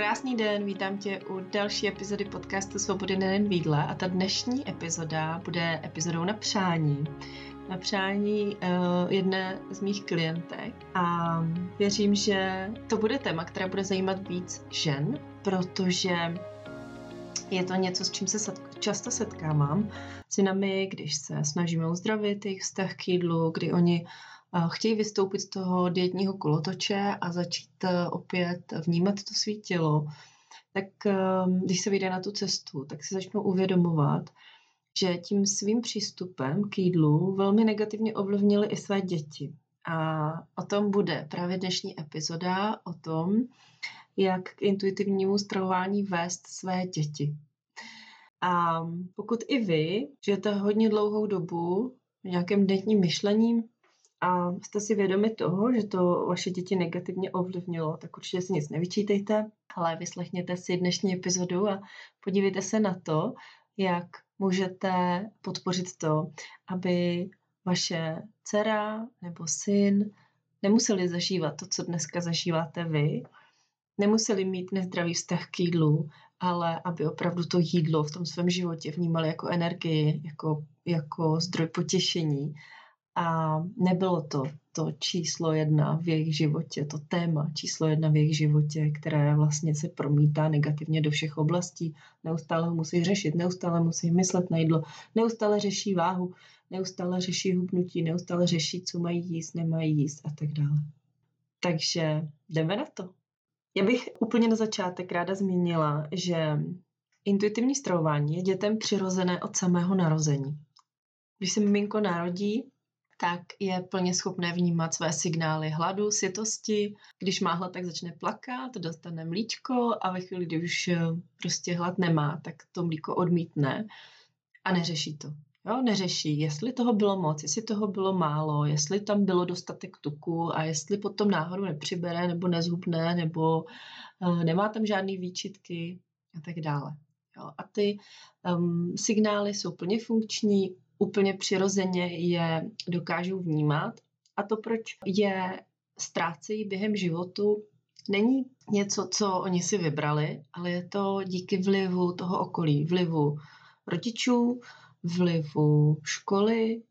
Krásný den, vítám tě u další epizody podcastu Svobody nejen výdle a ta dnešní epizoda bude epizodou na přání. Na přání uh, jedné z mých klientek a věřím, že to bude téma, které bude zajímat víc žen, protože je to něco, s čím se často setkávám s jinami, když se snažíme uzdravit jejich vztah k jídlu, kdy oni chtějí vystoupit z toho dietního kolotoče a začít eh, opět vnímat to své tělo, tak ehm, když se vyjde na tu cestu, tak si začnou uvědomovat, že tím svým přístupem k jídlu velmi negativně ovlivnili i své děti. A o tom bude právě dnešní epizoda, o tom, jak k intuitivnímu stravování vést své děti. A pokud i vy žijete hodně dlouhou dobu v nějakém denním myšlení, a jste si vědomi toho, že to vaše děti negativně ovlivnilo, tak určitě si nic nevyčítejte, ale vyslechněte si dnešní epizodu a podívejte se na to, jak můžete podpořit to, aby vaše dcera nebo syn nemuseli zažívat to, co dneska zažíváte vy, nemuseli mít nezdravý vztah k jídlu, ale aby opravdu to jídlo v tom svém životě vnímali jako energii, jako, jako zdroj potěšení a nebylo to to číslo jedna v jejich životě, to téma číslo jedna v jejich životě, které vlastně se promítá negativně do všech oblastí. Neustále ho musí řešit, neustále musí myslet na jídlo, neustále řeší váhu, neustále řeší hubnutí, neustále řeší, co mají jíst, nemají jíst a tak dále. Takže jdeme na to. Já bych úplně na začátek ráda zmínila, že intuitivní stravování je dětem přirozené od samého narození. Když se miminko narodí, tak je plně schopné vnímat své signály hladu, sytosti. Když má hlad, tak začne plakat, dostane mlíčko a ve chvíli, kdy už eh, prostě hlad nemá, tak to mlíko odmítne a neřeší to. Jo, neřeší, jestli toho bylo moc, jestli toho bylo málo, jestli tam bylo dostatek tuku a jestli potom náhodou nepřibere nebo nezhubne nebo uh, nemá tam žádný výčitky a tak dále. Jo, a ty um, signály jsou plně funkční, úplně přirozeně je dokážou vnímat. A to, proč je ztrácejí během životu, není něco, co oni si vybrali, ale je to díky vlivu toho okolí, vlivu rodičů, vlivu školy,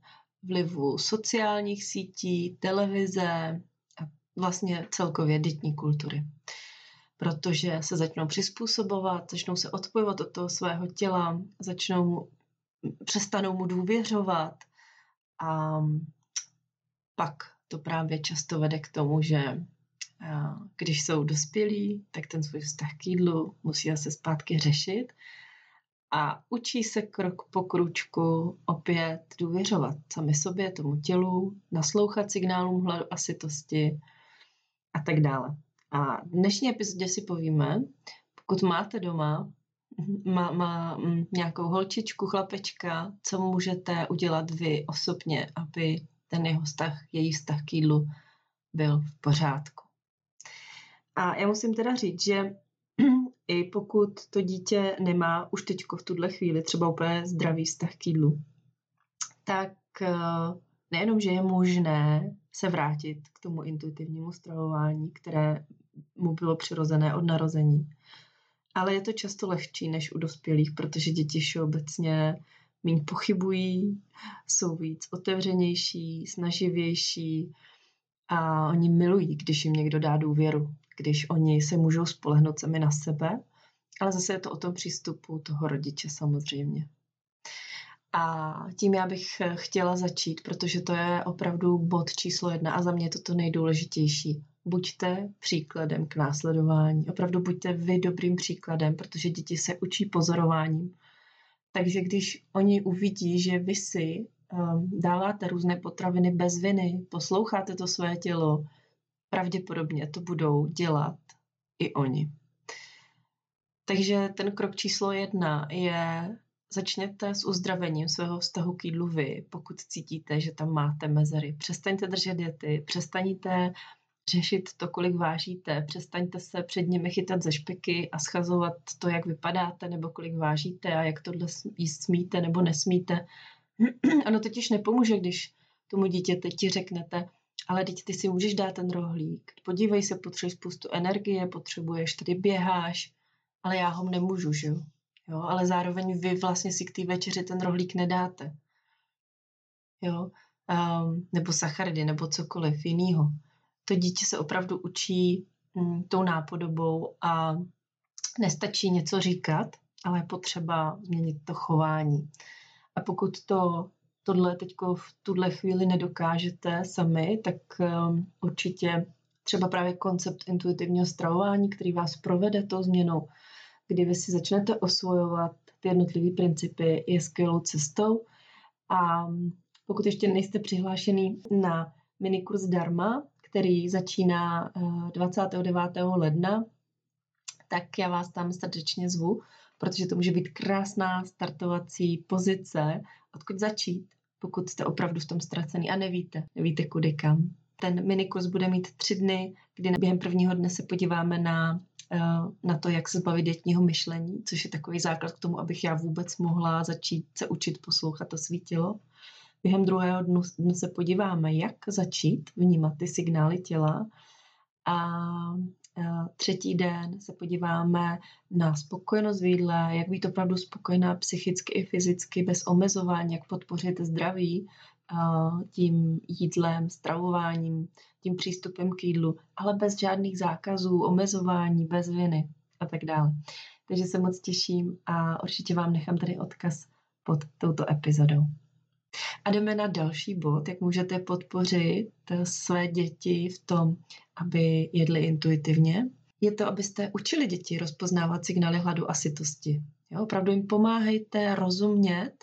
vlivu sociálních sítí, televize a vlastně celkově dětní kultury. Protože se začnou přizpůsobovat, začnou se odpojovat od toho svého těla, začnou přestanou mu důvěřovat a pak to právě často vede k tomu, že když jsou dospělí, tak ten svůj vztah k jídlu musí se zpátky řešit a učí se krok po kručku opět důvěřovat sami sobě, tomu tělu, naslouchat signálům hladu a sytosti a tak dále. A v dnešní epizodě si povíme, pokud máte doma má, má mm, nějakou holčičku, chlapečka, co můžete udělat vy osobně, aby ten jeho vztah, její vztah k jídlu byl v pořádku. A já musím teda říct, že i pokud to dítě nemá už teď v tuhle chvíli třeba úplně zdravý vztah k jídlu, tak eh, nejenom, že je možné se vrátit k tomu intuitivnímu stravování, které mu bylo přirozené od narození, ale je to často lehčí než u dospělých, protože děti všeobecně méně pochybují, jsou víc otevřenější, snaživější a oni milují, když jim někdo dá důvěru, když oni se můžou spolehnout sami na sebe, ale zase je to o tom přístupu toho rodiče samozřejmě. A tím já bych chtěla začít, protože to je opravdu bod číslo jedna a za mě je to to nejdůležitější buďte příkladem k následování. Opravdu buďte vy dobrým příkladem, protože děti se učí pozorováním. Takže když oni uvidí, že vy si um, dáváte různé potraviny bez viny, posloucháte to své tělo, pravděpodobně to budou dělat i oni. Takže ten krok číslo jedna je začněte s uzdravením svého vztahu k jídlu vy, pokud cítíte, že tam máte mezery. Přestaňte držet diety, přestaňte řešit to, kolik vážíte. Přestaňte se před nimi chytat ze špeky a schazovat to, jak vypadáte, nebo kolik vážíte a jak tohle jíst smíte nebo nesmíte. Ano, totiž nepomůže, když tomu dítěti ti řeknete, ale teď ty si můžeš dát ten rohlík. Podívej se, potřebuješ spoustu energie, potřebuješ, tady běháš, ale já ho nemůžu, že jo? jo? Ale zároveň vy vlastně si k té večeři ten rohlík nedáte. Jo? Um, nebo sacharidy, nebo cokoliv jiného. To dítě se opravdu učí mm, tou nápodobou a nestačí něco říkat, ale je potřeba změnit to chování. A pokud to tohle teď v tuhle chvíli nedokážete sami, tak um, určitě třeba právě koncept intuitivního stravování, který vás provede tou změnou, kdy vy si začnete osvojovat ty jednotlivé principy, je skvělou cestou. A pokud ještě nejste přihlášený na minikurs Dharma, který začíná 29. Eh, ledna, tak já vás tam srdečně zvu, protože to může být krásná startovací pozice, odkud začít, pokud jste opravdu v tom ztracený a nevíte, nevíte kudy kam. Ten minikurs bude mít tři dny, kdy během prvního dne se podíváme na, eh, na to, jak se zbavit dětního myšlení, což je takový základ k tomu, abych já vůbec mohla začít se učit poslouchat to svítilo. Během druhého dnu, se podíváme, jak začít vnímat ty signály těla a třetí den se podíváme na spokojenost v jídle, jak být opravdu spokojená psychicky i fyzicky bez omezování, jak podpořit zdraví tím jídlem, stravováním, tím přístupem k jídlu, ale bez žádných zákazů, omezování, bez viny a tak dále. Takže se moc těším a určitě vám nechám tady odkaz pod touto epizodou. A jdeme na další bod, jak můžete podpořit své děti v tom, aby jedli intuitivně. Je to, abyste učili děti rozpoznávat signály hladu a sytosti. Jo, opravdu jim pomáhejte rozumět,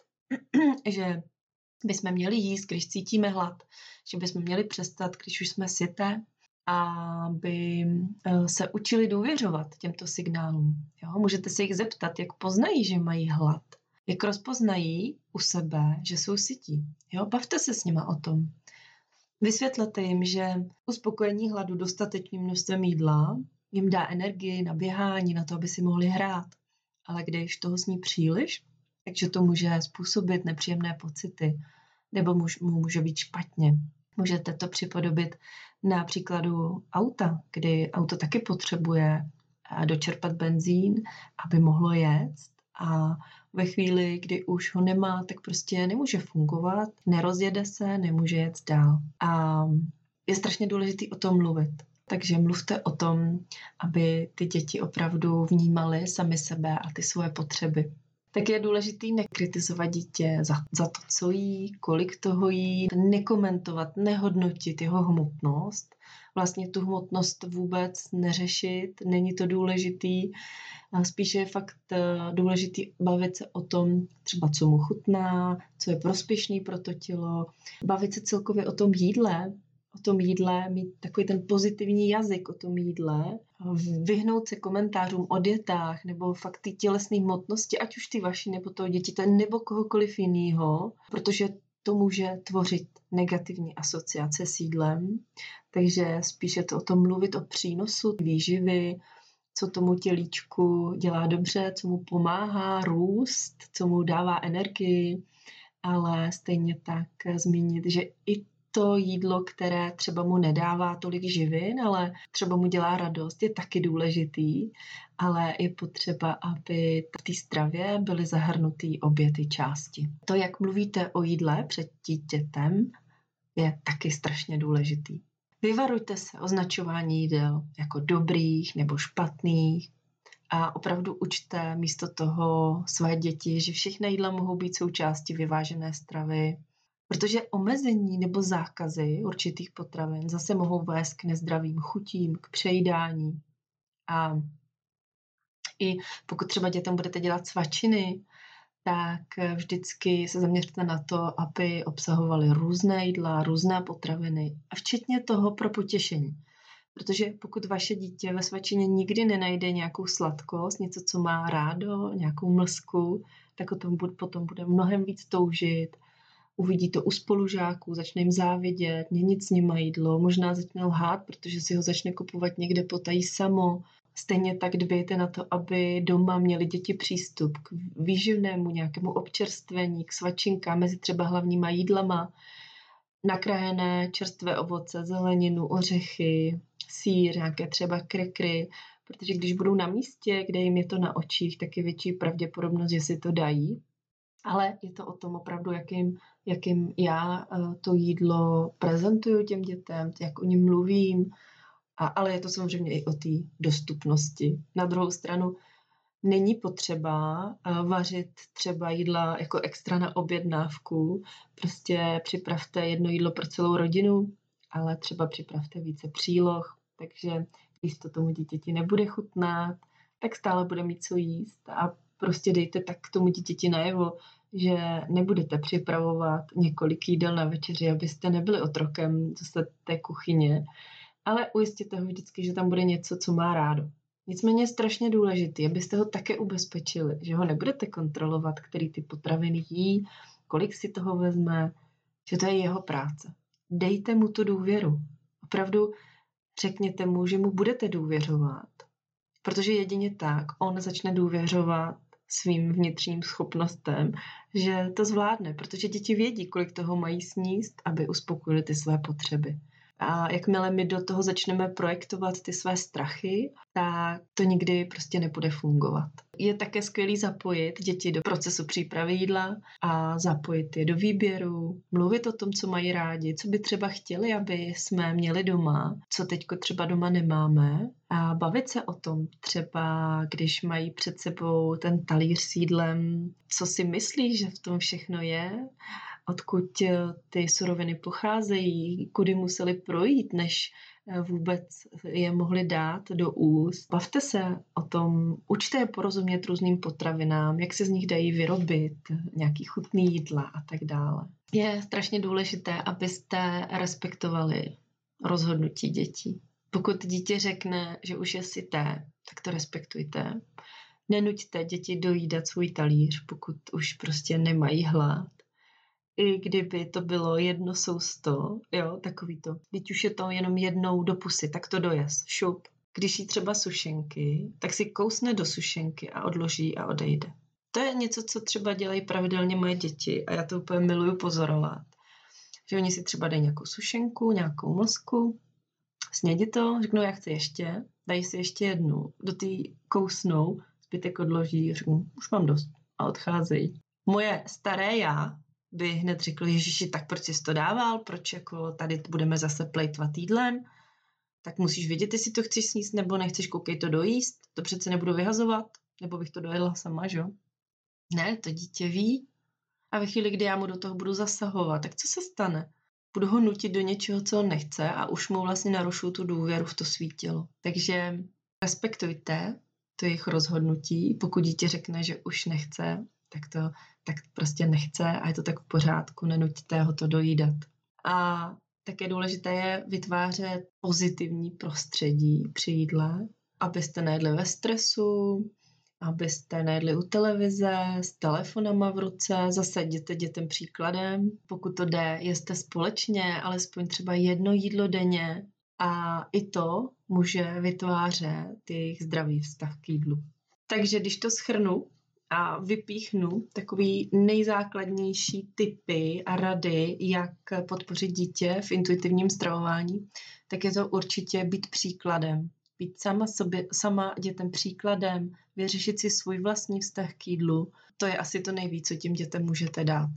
že bychom měli jíst, když cítíme hlad, že bychom měli přestat, když už jsme syté, aby eh, se učili důvěřovat těmto signálům. Jo, můžete se jich zeptat, jak poznají, že mají hlad jak rozpoznají u sebe, že jsou sytí. Jo, bavte se s nima o tom. Vysvětlete jim, že uspokojení hladu dostatečným množstvem jídla jim dá energii na běhání, na to, aby si mohli hrát. Ale když toho sní příliš, takže to může způsobit nepříjemné pocity, nebo mu může být špatně. Můžete to připodobit na příkladu auta, kdy auto taky potřebuje dočerpat benzín, aby mohlo jet a ve chvíli, kdy už ho nemá, tak prostě nemůže fungovat, nerozjede se, nemůže jet dál. A je strašně důležité o tom mluvit. Takže mluvte o tom, aby ty děti opravdu vnímaly sami sebe a ty svoje potřeby. Tak je důležité nekritizovat dítě za, za to, co jí, kolik toho jí, nekomentovat, nehodnotit jeho hmotnost, vlastně tu hmotnost vůbec neřešit, není to důležitý, Spíše je fakt eh, důležitý bavit se o tom, třeba co mu chutná, co je prospěšný pro to tělo, bavit se celkově o tom jídle, o tom jídle, mít takový ten pozitivní jazyk o tom jídle, vyhnout se komentářům o dietách nebo fakt ty tělesné hmotnosti, ať už ty vaši nebo toho dětí, nebo kohokoliv jiného, protože to může tvořit negativní asociace s jídlem, takže spíše to o tom mluvit o přínosu výživy, co tomu tělíčku dělá dobře, co mu pomáhá růst, co mu dává energii, ale stejně tak zmínit, že i to jídlo, které třeba mu nedává tolik živin, ale třeba mu dělá radost, je taky důležitý, ale je potřeba, aby v té stravě byly zahrnuty obě ty části. To, jak mluvíte o jídle před dítětem, je taky strašně důležitý. Vyvarujte se označování jídel jako dobrých nebo špatných a opravdu učte místo toho své děti, že všechny jídla mohou být součástí vyvážené stravy, protože omezení nebo zákazy určitých potravin zase mohou vést k nezdravým chutím, k přejídání. A i pokud třeba dětem budete dělat svačiny, tak vždycky se zaměřte na to, aby obsahovaly různé jídla, různé potraviny a včetně toho pro potěšení. Protože pokud vaše dítě ve svačině nikdy nenajde nějakou sladkost, něco, co má rádo, nějakou mlsku, tak o tom potom bude mnohem víc toužit. Uvidí to u spolužáků, začne jim závidět, měnit s nimi jídlo, možná začne lhát, protože si ho začne kupovat někde potají samo, Stejně tak dbejte na to, aby doma měli děti přístup k výživnému nějakému občerstvení, k svačinkám mezi třeba hlavníma jídlama. nakrájené čerstvé ovoce, zeleninu, ořechy, sír, nějaké třeba krekry, protože když budou na místě, kde jim je to na očích, tak je větší pravděpodobnost, že si to dají. Ale je to o tom opravdu, jakým, jakým já eh, to jídlo prezentuju těm dětem, jak o něm mluvím, a, ale je to samozřejmě i o té dostupnosti. Na druhou stranu není potřeba eh, vařit třeba jídla jako extra na objednávku. Prostě připravte jedno jídlo pro celou rodinu, ale třeba připravte více příloh, takže když to tomu dítěti nebude chutnat, tak stále bude mít co jíst a prostě dejte tak tomu dítěti najevo, že nebudete připravovat několik jídel na večeři, abyste nebyli otrokem zase té kuchyně, ale ujistěte ho vždycky, že tam bude něco, co má rádo. Nicméně je strašně důležité, abyste ho také ubezpečili, že ho nebudete kontrolovat, který ty potraviny jí, kolik si toho vezme, že to je jeho práce. Dejte mu tu důvěru. Opravdu řekněte mu, že mu budete důvěřovat, protože jedině tak on začne důvěřovat svým vnitřním schopnostem, že to zvládne, protože děti vědí, kolik toho mají sníst, aby uspokojili ty své potřeby. A jakmile my do toho začneme projektovat ty své strachy, tak to nikdy prostě nebude fungovat. Je také skvělý zapojit děti do procesu přípravy jídla a zapojit je do výběru, mluvit o tom, co mají rádi, co by třeba chtěli, aby jsme měli doma, co teďko třeba doma nemáme a bavit se o tom třeba, když mají před sebou ten talíř s jídlem, co si myslí, že v tom všechno je odkud eh, ty suroviny pocházejí, kudy museli projít, než eh, vůbec je mohli dát do úst. Bavte se o tom, učte je porozumět různým potravinám, jak se z nich dají vyrobit, nějaký chutný jídla a tak dále. Je strašně důležité, abyste respektovali rozhodnutí dětí. Pokud dítě řekne, že už je syté, tak to respektujte. Nenuďte děti dojídat svůj talíř, pokud už prostě nemají hlad i kdyby to bylo jedno sousto, jo, takový to. Teď už je to jenom jednou do pusy, tak to dojez, šup. Když jí třeba sušenky, tak si kousne do sušenky a odloží a odejde. To je něco, co třeba dělají pravidelně moje děti a já to úplně miluju pozorovat. Že oni si třeba dají nějakou sušenku, nějakou mlsku, snědí to, řeknou, já chci ještě, dají si ještě jednu, do té kousnou, zbytek odloží, řeknu, už mám dost a odcházejí. Moje staré já by hned řekl, Ježiši, tak proč jsi to dával, proč jako tady budeme zase plejtvat jídlem, tak musíš vědět, jestli to chceš sníst nebo nechceš, koukej to dojíst, to přece nebudu vyhazovat, nebo bych to dojedla sama, že jo? Ne, to dítě ví. A ve chvíli, kdy já mu do toho budu zasahovat, tak co se stane? Budu ho nutit do něčeho, co on nechce a už mu vlastně narušu tu důvěru v to svítilo. Takže respektujte to jejich rozhodnutí. Pokud dítě řekne, že už nechce, tak to tak prostě nechce a je to tak v pořádku, nenuďte ho to dojídat. A také důležité je vytvářet pozitivní prostředí při jídle, abyste nejedli ve stresu, abyste nejedli u televize, s telefonama v ruce, zase jděte dětem příkladem. Pokud to jde, jeste společně, alespoň třeba jedno jídlo denně a i to může vytvářet jejich zdravý vztah k jídlu. Takže když to schrnu, a vypíchnu takový nejzákladnější typy a rady, jak podpořit dítě v intuitivním stravování, tak je to určitě být příkladem. Být sama, sobě, sama dětem příkladem, vyřešit si svůj vlastní vztah k jídlu, to je asi to nejvíc, co tím dětem můžete dát.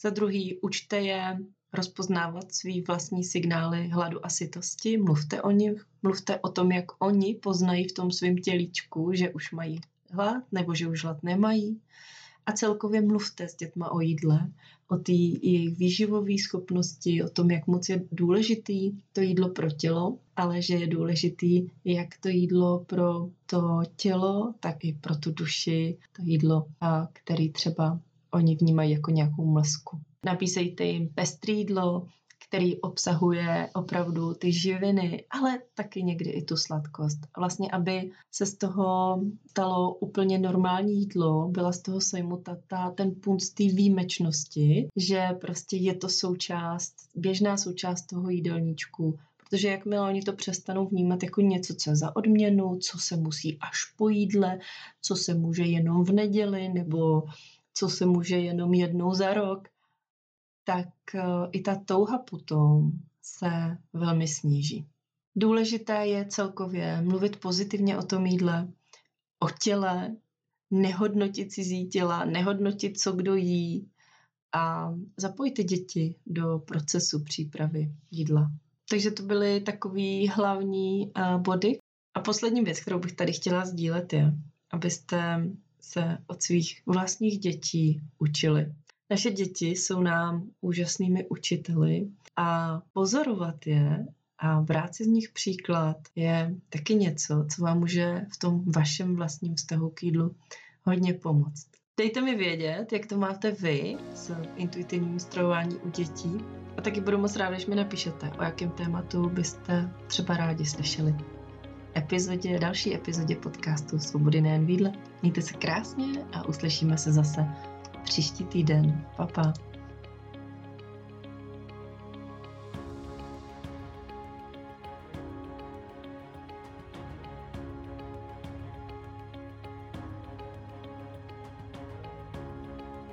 Za druhý, učte je rozpoznávat svý vlastní signály hladu a sytosti, mluvte o nich, mluvte o tom, jak oni poznají v tom svém tělíčku, že už mají hlad nebo že už hlad nemají. A celkově mluvte s dětma o jídle, o té jejich výživové schopnosti, o tom, jak moc je důležitý to jídlo pro tělo, ale že je důležitý jak to jídlo pro to tělo, tak i pro tu duši, to jídlo, který třeba oni vnímají jako nějakou mlsku. Napísejte jim pestrý jídlo, který obsahuje opravdu ty živiny, ale taky někdy i tu sladkost. Vlastně, aby se z toho stalo úplně normální jídlo, byla z toho sejmuta ta, ten punt té výjimečnosti, že prostě je to součást, běžná součást toho jídelníčku, protože jakmile oni to přestanou vnímat jako něco, co je za odměnu, co se musí až po jídle, co se může jenom v neděli, nebo co se může jenom jednou za rok, tak eh, i ta touha potom se velmi sníží. Důležité je celkově mluvit pozitivně o tom jídle, o těle, nehodnotit cizí těla, nehodnotit, co kdo jí a zapojit ty děti do procesu přípravy jídla. Takže to byly takové hlavní uh, body. A poslední věc, kterou bych tady chtěla sdílet, je, abyste se od svých vlastních dětí učili. Naše děti jsou nám úžasnými učiteli a pozorovat je a brát si z nich příklad je taky něco, co vám může v tom vašem vlastním vztahu k jídlu hodně pomoct. Dejte mi vědět, jak to máte vy s intuitivním stravování u dětí a taky budu moc ráda, když mi napíšete, o jakém tématu byste třeba rádi slyšeli. Epizodě, další epizodě podcastu Svobody nejen výdle. Mějte se krásně a uslyšíme se zase příští týden. Pa, pa.